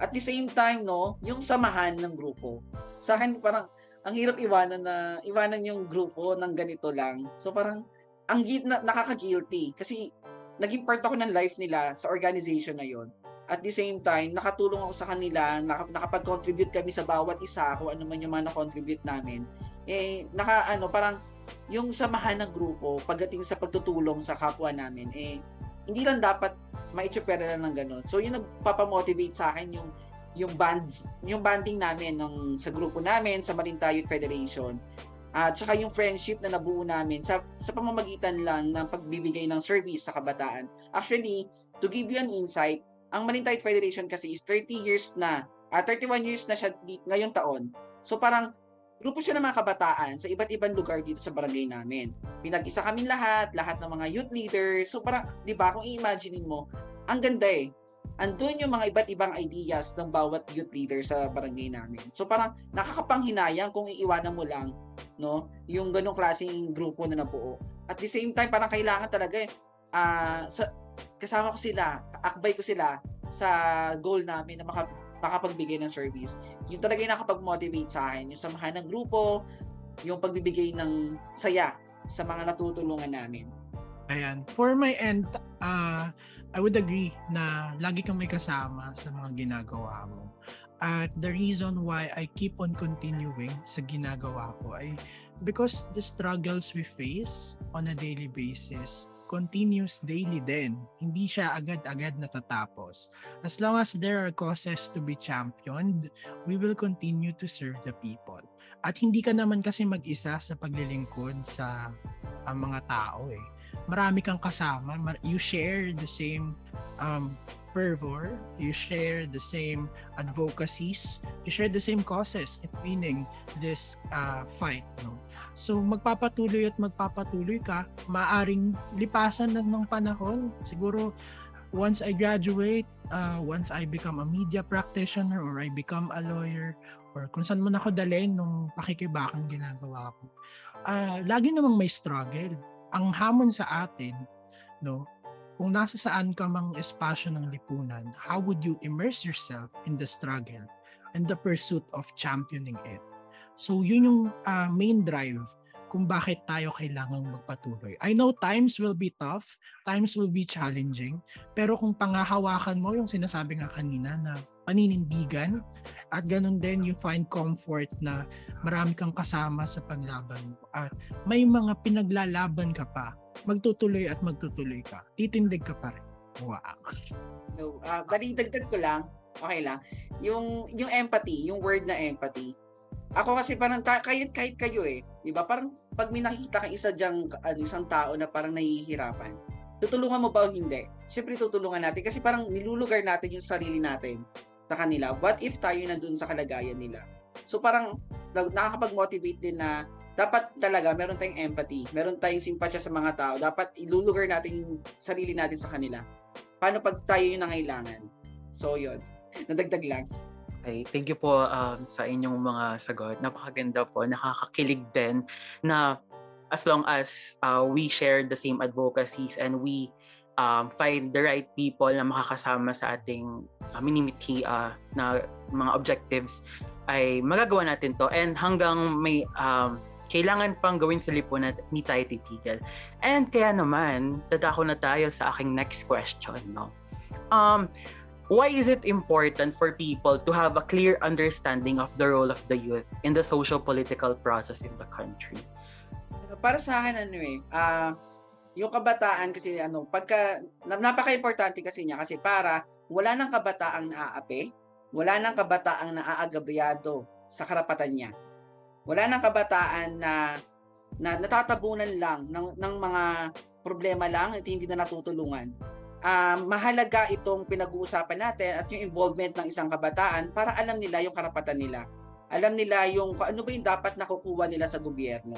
At the same time, no, yung samahan ng grupo. Sa akin parang ang hirap iwanan na iwanan yung grupo ng ganito lang. So parang ang na, nakaka-guilty kasi naging part ako ng life nila sa organization na yon. At the same time, nakatulong ako sa kanila, nakapag-contribute kami sa bawat isa, kung ano man yung mga na-contribute namin. Eh, naka, ano, parang yung samahan ng grupo pagdating sa pagtutulong sa kapwa namin, eh, hindi lang dapat maitsupera lang ng ganun. So, yung nagpapamotivate sa akin yung yung band yung banding namin ng sa grupo namin sa Marinta Youth Federation at saka yung friendship na nabuo namin sa, sa pamamagitan lang ng pagbibigay ng service sa kabataan. Actually, to give you an insight, ang Malintayt Federation kasi is 30 years na, uh, ah, 31 years na siya di, ngayong taon. So parang grupo siya ng mga kabataan sa iba't ibang lugar dito sa barangay namin. Pinag-isa kami lahat, lahat ng mga youth leaders. So parang, di ba, kung i-imaginein mo, ang ganda eh andun yung mga iba't ibang ideas ng bawat youth leader sa barangay namin. So parang nakakapanghinayang kung iiwanan mo lang no yung ganong klaseng grupo na nabuo. At the same time parang kailangan talaga uh, sa kasama ko sila, akbay ko sila sa goal namin na maka, makapagbigay ng service. Yung talaga yung nakapag-motivate sa akin, yung samahan ng grupo, yung pagbibigay ng saya sa mga natutulungan namin. Ayan. For my end, uh, I would agree na lagi kang may kasama sa mga ginagawa mo. At the reason why I keep on continuing sa ginagawa ko ay because the struggles we face on a daily basis continues daily din. Hindi siya agad-agad natatapos. As long as there are causes to be championed, we will continue to serve the people. At hindi ka naman kasi mag-isa sa paglilingkod sa ang mga tao eh. Marami kang kasama, you share the same um, fervor, you share the same advocacies, you share the same causes in winning this uh, fight. No? So magpapatuloy at magpapatuloy ka, maaring lipasan na ng panahon. Siguro once I graduate, uh, once I become a media practitioner or I become a lawyer or kung saan man ako dalhin nung pakikibakang ginagawa ko. Uh, lagi namang may struggle. Ang hamon sa atin, no, kung nasa saan ka mang espasyo ng lipunan, how would you immerse yourself in the struggle and the pursuit of championing it? So yun yung uh, main drive kung bakit tayo kailangang magpatuloy. I know times will be tough, times will be challenging, pero kung pangahawakan mo yung sinasabi nga kanina na paninindigan at ganun din you find comfort na marami kang kasama sa paglaban mo at may mga pinaglalaban ka pa magtutuloy at magtutuloy ka. Titindig ka pa rin. Wow. No, uh, bali dagdag ko lang, okay lang. Yung yung empathy, yung word na empathy. Ako kasi parang ta- kahit kahit kayo eh, 'di ba? Parang pag may nakita kang isa diyang ano, isang tao na parang nahihirapan, tutulungan mo ba o hindi? Siyempre tutulungan natin kasi parang nilulugar natin yung sarili natin sa kanila. What if tayo na dun sa kalagayan nila? So parang nakakapag-motivate din na dapat talaga meron tayong empathy, meron tayong simpatya sa mga tao. Dapat ilulugar natin yung sarili natin sa kanila. Paano pag tayo yung nangailangan? So, yun. (laughs) Nadagdag lang. Okay, thank you po um, sa inyong mga sagot. Napakaganda po, nakakakilig din na as long as uh, we share the same advocacies and we um, find the right people na makakasama sa ating uh, minimiti uh, na mga objectives ay magagawa natin to and hanggang may um, kailangan pang gawin sa lipunan at hindi tayo titigil. And kaya naman, dadako na tayo sa aking next question. No? Um, why is it important for people to have a clear understanding of the role of the youth in the social political process in the country? Para sa akin, ano eh, uh, yung kabataan kasi ano, pagka, napaka-importante kasi niya kasi para wala nang kabataang naaapi, wala nang kabataang naaagabyado sa karapatan niya wala nang kabataan na na natatabunan lang ng, ng mga problema lang at hindi na natutulungan. Uh, mahalaga itong pinag-uusapan natin at yung involvement ng isang kabataan para alam nila yung karapatan nila. Alam nila yung ano ba yung dapat nakukuha nila sa gobyerno.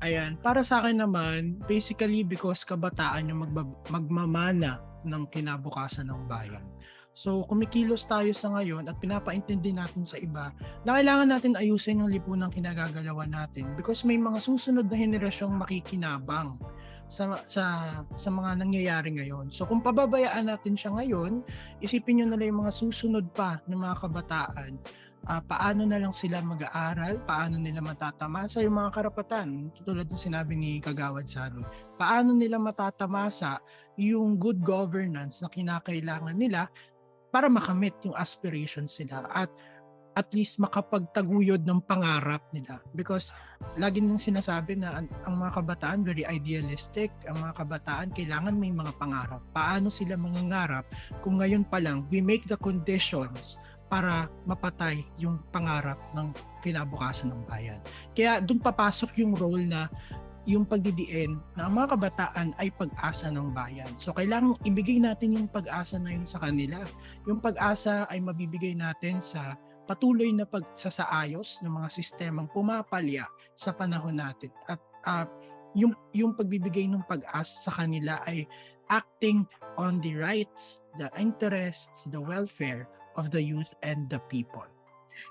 Ayan, para sa akin naman, basically because kabataan yung magba- magmamana ng kinabukasan ng bayan. So, kumikilos tayo sa ngayon at pinapaintindi natin sa iba na kailangan natin ayusin yung lipunang kinagagalawan natin because may mga susunod na henerasyong makikinabang sa sa sa mga nangyayari ngayon. So kung pababayaan natin siya ngayon, isipin niyo na lang yung mga susunod pa ng mga kabataan. Uh, paano na lang sila mag-aaral, paano nila matatamasa yung mga karapatan, tulad ng sinabi ni Kagawad Saro, paano nila matatamasa yung good governance na kinakailangan nila para makamit yung aspirations nila at at least makapagtaguyod ng pangarap nila? Because lagi nang sinasabi na ang, ang mga kabataan very idealistic. Ang mga kabataan kailangan may mga pangarap. Paano sila mangangarap kung ngayon pa lang we make the conditions para mapatay yung pangarap ng kinabukasan ng bayan kaya doon papasok yung role na yung pagdidiin na ang mga kabataan ay pag-asa ng bayan. So kailangan ibigay natin yung pag-asa na yun sa kanila. Yung pag-asa ay mabibigay natin sa patuloy na pagsasaayos ng mga sistemang pumapalya sa panahon natin. At uh, yung, yung pagbibigay ng pag-asa sa kanila ay acting on the rights, the interests, the welfare of the youth and the people.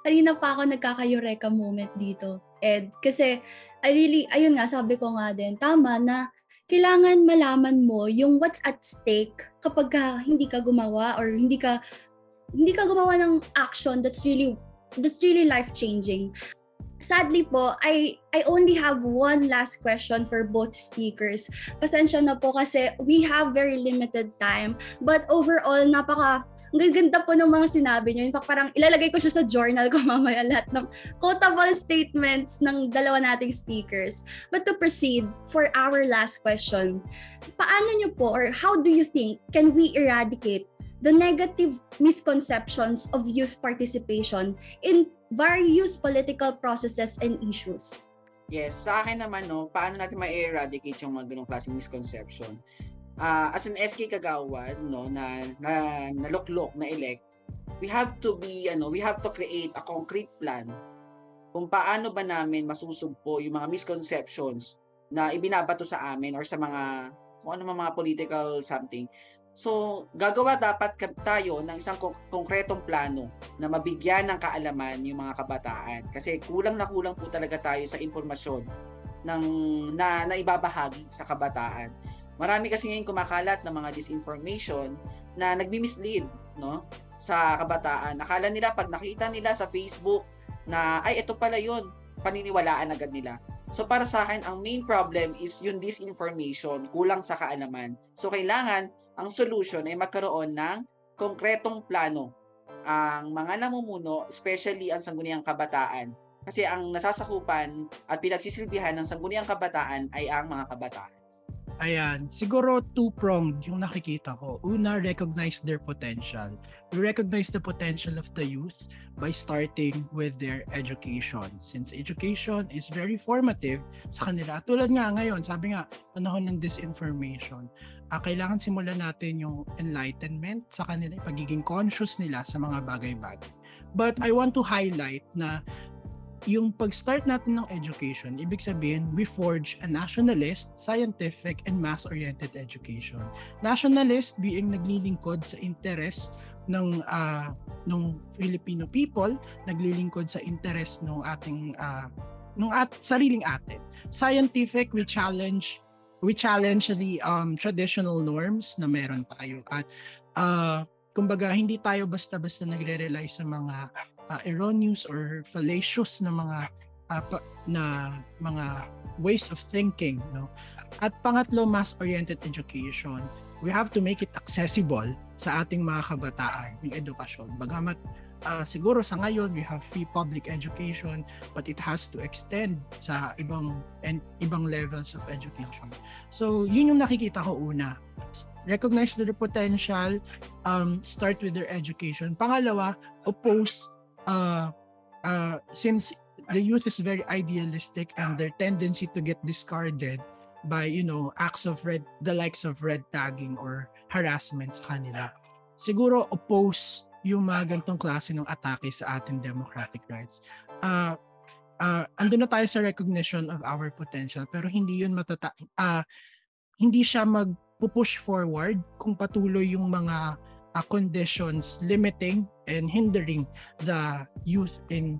Kanina pa ako nagkakayureka moment dito, Ed. Kasi I really, ayun nga, sabi ko nga din, tama na kailangan malaman mo yung what's at stake kapag ka hindi ka gumawa or hindi ka hindi ka gumawa ng action that's really that's really life changing. sadly po, I I only have one last question for both speakers. Pasensya na po kasi we have very limited time. But overall, napaka ang gaganda po ng mga sinabi niyo. In fact, parang ilalagay ko siya sa journal ko (laughs) mamaya lahat ng quotable statements ng dalawa nating speakers. But to proceed for our last question, paano niyo po or how do you think can we eradicate the negative misconceptions of youth participation in various political processes and issues? Yes, sa akin naman no, paano natin ma-eradicate yung mga ganong klaseng misconception? Uh, as an SK Kagawad no na na naluklok na elect we have to be ano we have to create a concrete plan kung paano ba namin masusugpo yung mga misconceptions na ibinabato sa amin or sa mga kung ano mga political something. So, gagawa dapat tayo ng isang konkretong plano na mabigyan ng kaalaman yung mga kabataan. Kasi kulang na kulang po talaga tayo sa impormasyon ng, na, na ibabahagi sa kabataan. Marami kasi ngayon kumakalat ng mga disinformation na nagmi-mislead no sa kabataan. Akala nila pag nakita nila sa Facebook na ay ito pala 'yon, paniniwalaan agad nila. So para sa akin ang main problem is yung disinformation, kulang sa kaalaman. So kailangan ang solution ay magkaroon ng konkretong plano ang mga namumuno, especially ang sangguniang kabataan. Kasi ang nasasakupan at pinagsisilbihan ng sangguniang kabataan ay ang mga kabataan. Ayan, siguro two-pronged yung nakikita ko. Una, recognize their potential. We recognize the potential of the youth by starting with their education. Since education is very formative sa kanila. At tulad nga ngayon, sabi nga, panahon ng disinformation, uh, kailangan simulan natin yung enlightenment sa kanila, pagiging conscious nila sa mga bagay-bagay. But I want to highlight na yung pag-start natin ng education, ibig sabihin, we forge a nationalist, scientific, and mass-oriented education. Nationalist being naglilingkod sa interest ng uh, ng Filipino people, naglilingkod sa interest ng ating uh, ng at sariling atin. Scientific, we challenge we challenge the um, traditional norms na meron tayo at uh, kumbaga hindi tayo basta-basta nagre-rely sa mga uh, erroneous or fallacious na mga uh, na mga ways of thinking no? At pangatlo mass oriented education. We have to make it accessible sa ating mga kabataan yung edukasyon. Bagamat uh, siguro sa ngayon we have free public education but it has to extend sa ibang and ibang levels of education. So yun yung nakikita ko una. Recognize their potential um, start with their education. Pangalawa oppose uh, uh, since the youth is very idealistic and their tendency to get discarded by you know acts of red the likes of red tagging or harassment sa kanila siguro oppose yung mga gantong klase ng atake sa ating democratic rights. Uh, uh, andun na tayo sa recognition of our potential pero hindi yun matata uh, hindi siya mag push forward kung patuloy yung mga uh, conditions limiting and hindering the youth in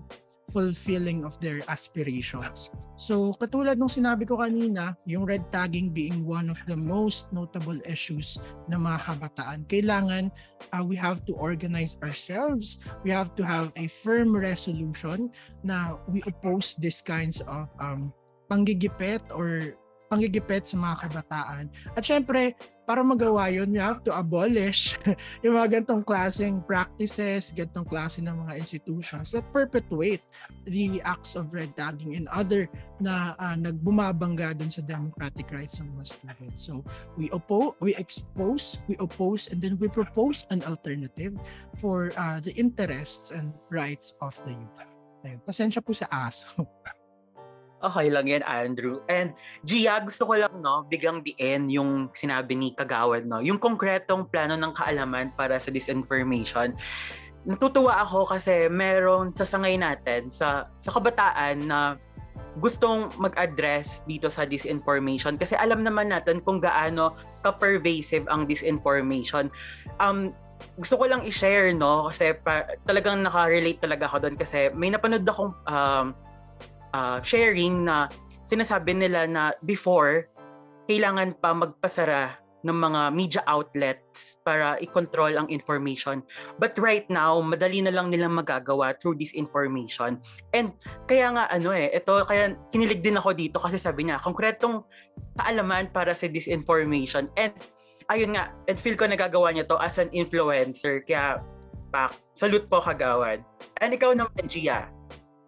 fulfilling of their aspirations. So, katulad nung sinabi ko kanina, yung red tagging being one of the most notable issues ng mga kabataan, kailangan uh, we have to organize ourselves. We have to have a firm resolution na we oppose these kinds of um, panggigipet or panggigipit sa mga kabataan. At syempre, para magawa yun, you have to abolish (laughs) yung mga gantong klaseng practices, gantong klase ng mga institutions that perpetuate the acts of red tagging and other na uh, nagbumabangga dun sa democratic rights ng students. So, we oppose, we expose, we oppose, and then we propose an alternative for uh, the interests and rights of the youth. Ayun, pasensya po sa aso. (laughs) Okay lang yan, Andrew. And Gia, gusto ko lang no, bigang end yung sinabi ni Kagawad, no, yung konkretong plano ng kaalaman para sa disinformation. Natutuwa ako kasi meron sa sangay natin sa sa kabataan na gustong mag-address dito sa disinformation kasi alam naman natin kung gaano ka-pervasive ang disinformation. Um, gusto ko lang i-share no kasi pa, talagang naka-relate talaga ako doon kasi may napanood akong um, uh, sharing na sinasabi nila na before, kailangan pa magpasara ng mga media outlets para i-control ang information. But right now, madali na lang nilang magagawa through this information. And kaya nga ano eh, ito kaya kinilig din ako dito kasi sabi niya, konkretong kaalaman para sa disinformation. And ayun nga, and feel ko nagagawa niya to as an influencer. Kaya pak, salute po kagawad. And ikaw naman, Gia,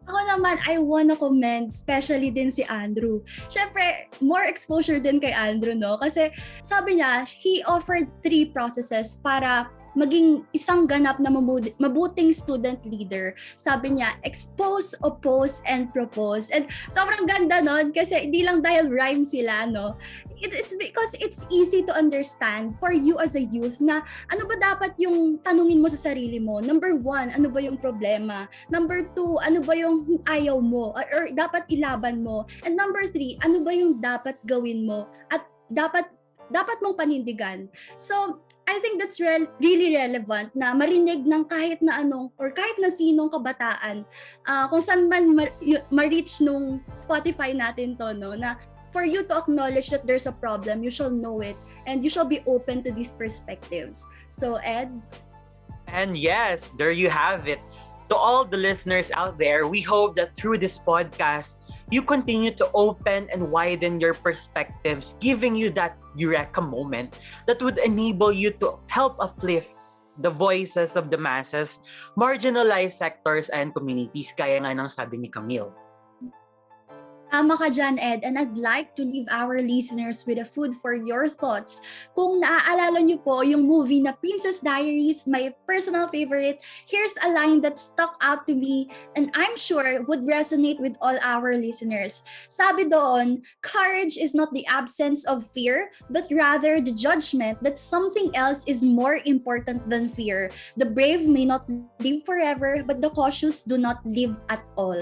Ako naman, I wanna commend especially din si Andrew. Siyempre, more exposure din kay Andrew, no? Kasi sabi niya, he offered three processes para maging isang ganap na mabu- mabuting student leader. Sabi niya, expose, oppose, and propose. And sobrang ganda nun kasi hindi lang dahil rhyme sila, no? It, it's because it's easy to understand for you as a youth na ano ba dapat yung tanungin mo sa sarili mo? Number one, ano ba yung problema? Number two, ano ba yung ayaw mo? Or, or dapat ilaban mo? And number three, ano ba yung dapat gawin mo? At dapat dapat mong panindigan. So, I think that's real, really relevant na marinig ng kahit na anong or kahit na sinong kabataan uh, kung saan man ma- ma-reach nung Spotify natin to no na for you to acknowledge that there's a problem you shall know it and you shall be open to these perspectives so Ed And yes, there you have it. To all the listeners out there, we hope that through this podcast, you continue to open and widen your perspectives, giving you that eureka moment that would enable you to help uplift the voices of the masses, marginalized sectors, and communities, kaya nga ng sabi ni Camille. Tama ka dyan, Ed. And I'd like to leave our listeners with a food for your thoughts. Kung naaalala niyo po yung movie na Princess Diaries, my personal favorite, here's a line that stuck out to me and I'm sure would resonate with all our listeners. Sabi doon, courage is not the absence of fear, but rather the judgment that something else is more important than fear. The brave may not live forever, but the cautious do not live at all.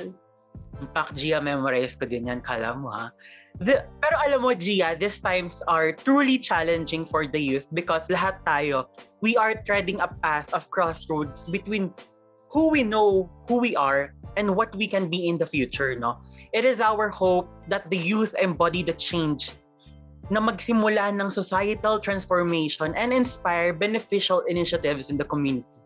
Impact Gia, memorize ko din yan, kala mo ha. The, pero alam mo Gia, these times are truly challenging for the youth because lahat tayo, we are treading a path of crossroads between who we know, who we are, and what we can be in the future, no? It is our hope that the youth embody the change na magsimula ng societal transformation and inspire beneficial initiatives in the community.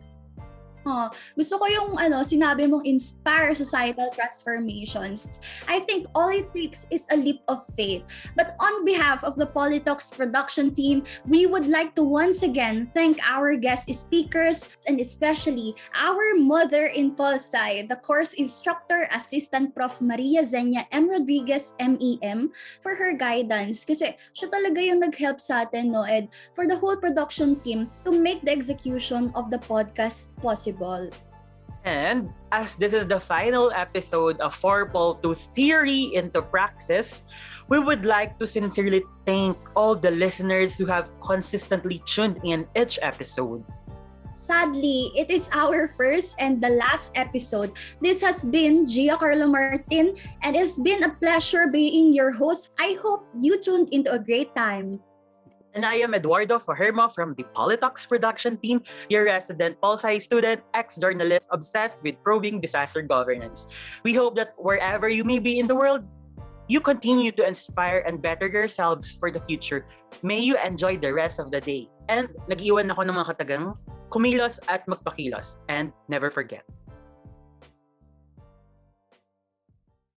Oh, gusto ko yung ano, sinabi mong inspire societal transformations. I think all it takes is a leap of faith. But on behalf of the Politox production team, we would like to once again thank our guest speakers and especially our mother in Polsci, the course instructor assistant Prof. Maria Zenia M. Rodriguez, MEM, for her guidance. Kasi siya talaga yung nag-help sa atin, no, Ed, for the whole production team to make the execution of the podcast possible. And as this is the final episode of 4.2's Theory into Praxis, we would like to sincerely thank all the listeners who have consistently tuned in each episode. Sadly, it is our first and the last episode. This has been Gia Carlo Martin and it's been a pleasure being your host. I hope you tuned into a great time. And I am Eduardo Faherma from the Politox production team, your resident Pulsci student, ex-journalist obsessed with probing disaster governance. We hope that wherever you may be in the world, you continue to inspire and better yourselves for the future. May you enjoy the rest of the day. And nag-iwan ako ng mga katagang, kumilos at magpakilos. And never forget,